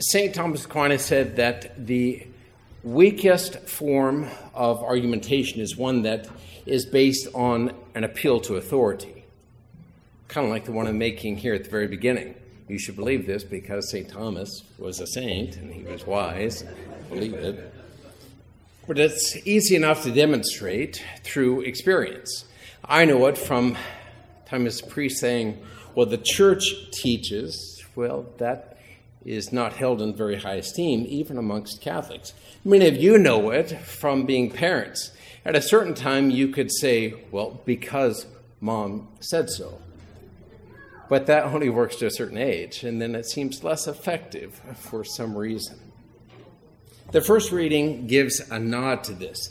St. Thomas Aquinas said that the weakest form of argumentation is one that is based on an appeal to authority, kind of like the one I'm making here at the very beginning. You should believe this because St. Thomas was a saint and he was wise. Believe it. But it's easy enough to demonstrate through experience. I know it from time as a priest saying, well, the church teaches, well, that is not held in very high esteem, even amongst Catholics. Many of you know it from being parents. At a certain time, you could say, well, because mom said so. But that only works to a certain age, and then it seems less effective for some reason. The first reading gives a nod to this.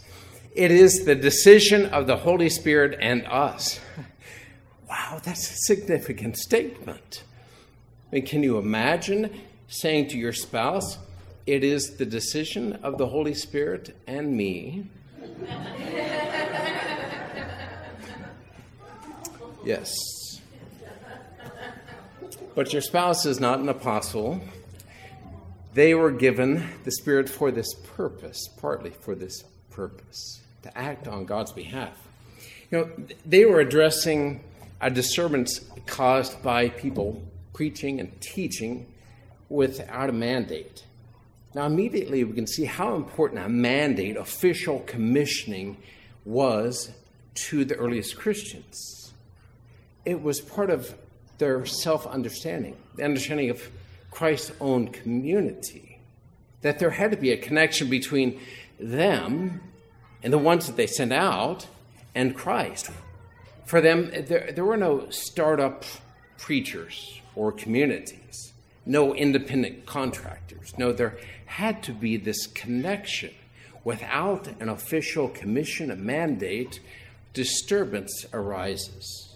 It is the decision of the Holy Spirit and us. Wow, that's a significant statement. I mean, can you imagine saying to your spouse, It is the decision of the Holy Spirit and me? yes. But your spouse is not an apostle. They were given the Spirit for this purpose, partly for this purpose, to act on God's behalf. You know, they were addressing a disturbance caused by people preaching and teaching without a mandate. Now, immediately we can see how important a mandate, official commissioning, was to the earliest Christians. It was part of their self understanding, the understanding of Christ's own community, that there had to be a connection between them and the ones that they sent out and Christ. For them, there, there were no startup preachers or communities no independent contractors. No, there had to be this connection. Without an official commission, a mandate, disturbance arises.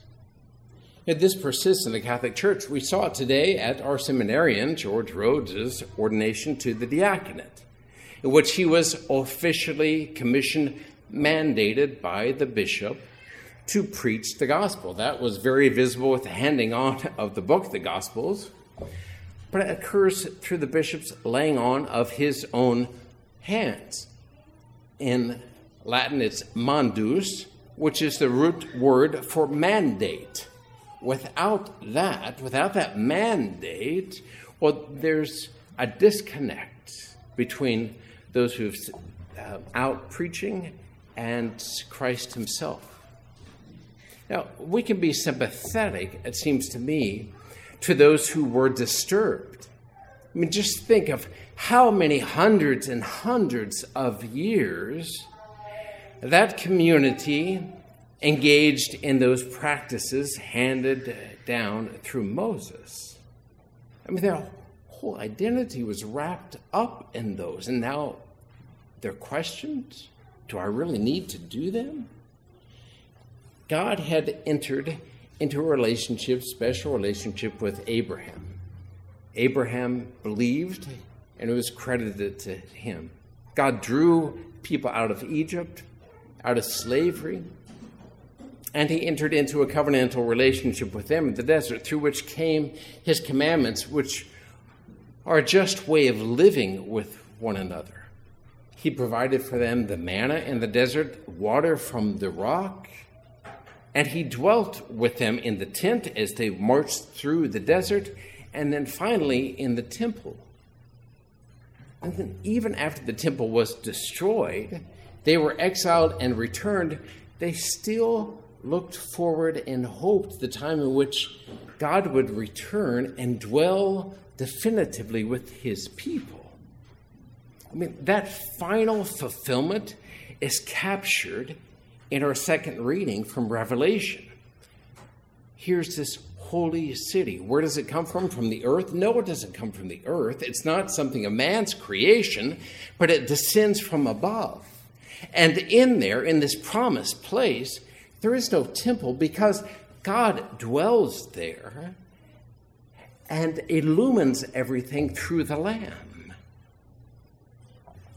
And this persists in the Catholic Church. We saw it today at our seminarian, George Rhodes's ordination to the diaconate, in which he was officially commissioned, mandated by the bishop to preach the gospel. That was very visible with the handing on of the book, the Gospels but it occurs through the bishop's laying on of his own hands. In Latin, it's manus, which is the root word for mandate. Without that, without that mandate, well, there's a disconnect between those who've uh, out preaching and Christ himself. Now, we can be sympathetic, it seems to me, to those who were disturbed. I mean, just think of how many hundreds and hundreds of years that community engaged in those practices handed down through Moses. I mean, their whole identity was wrapped up in those, and now they're questioned do I really need to do them? God had entered into a relationship, special relationship with Abraham. Abraham believed and it was credited to him. God drew people out of Egypt, out of slavery, and he entered into a covenantal relationship with them in the desert, through which came his commandments, which are a just way of living with one another. He provided for them the manna in the desert, water from the rock, and he dwelt with them in the tent as they marched through the desert, and then finally in the temple. And then, even after the temple was destroyed, they were exiled and returned, they still looked forward and hoped the time in which God would return and dwell definitively with his people. I mean, that final fulfillment is captured in our second reading from Revelation. Here's this holy city. Where does it come from? From the earth? No, it doesn't come from the earth. It's not something of man's creation, but it descends from above. And in there, in this promised place, there is no temple because God dwells there and illumines everything through the Lamb.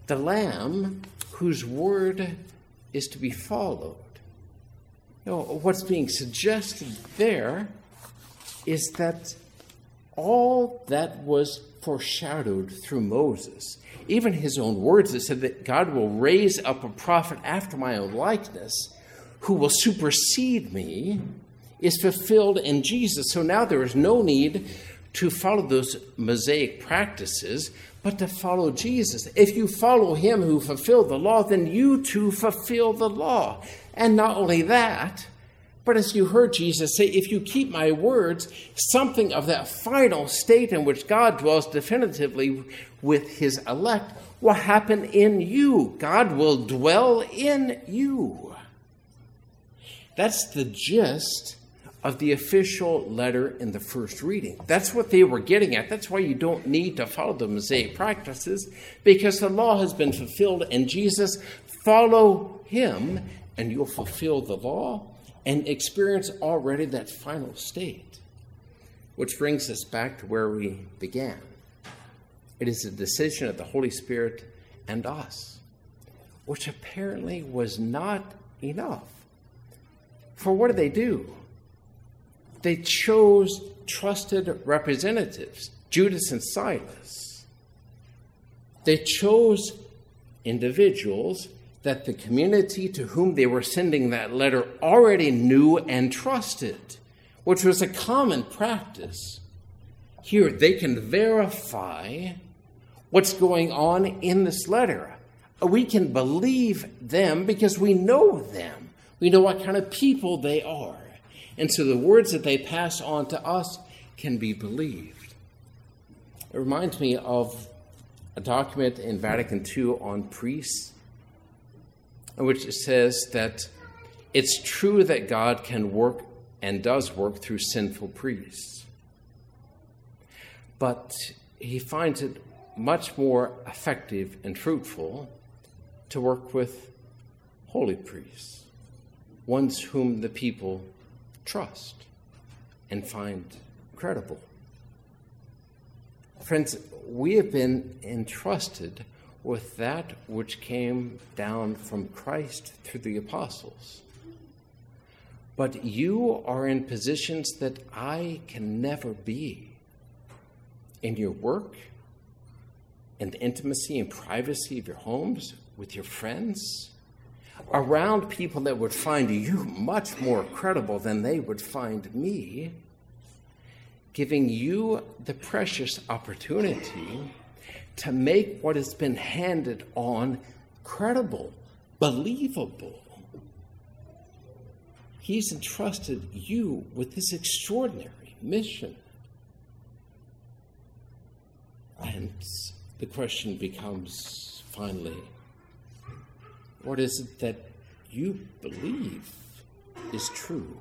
The Lamb whose word is to be followed. Know, what's being suggested there is that all that was foreshadowed through Moses, even his own words that said that God will raise up a prophet after my own likeness who will supersede me, is fulfilled in Jesus. So now there is no need to follow those Mosaic practices, but to follow Jesus. If you follow him who fulfilled the law, then you too fulfill the law. And not only that, but as you heard Jesus say, if you keep my words, something of that final state in which God dwells definitively with his elect will happen in you. God will dwell in you. That's the gist of the official letter in the first reading. That's what they were getting at. That's why you don't need to follow the Mosaic practices, because the law has been fulfilled and Jesus. Follow him, and you'll fulfill the law and experience already that final state. Which brings us back to where we began. It is a decision of the Holy Spirit and us, which apparently was not enough. For what did they do? They chose trusted representatives, Judas and Silas. They chose individuals that the community to whom they were sending that letter already knew and trusted, which was a common practice. Here, they can verify what's going on in this letter. We can believe them because we know them. We know what kind of people they are. And so the words that they pass on to us can be believed. It reminds me of a document in Vatican II on priests in which it says that it's true that God can work and does work through sinful priests. But he finds it much more effective and fruitful to work with holy priests, ones whom the people trust and find credible. Friends, we have been entrusted with that which came down from Christ through the apostles. But you are in positions that I can never be. In your work, in the intimacy and privacy of your homes, with your friends, around people that would find you much more credible than they would find me, giving you the precious opportunity to make what has been handed on credible, believable. He's entrusted you with this extraordinary mission. And the question becomes finally what is it that you believe is true?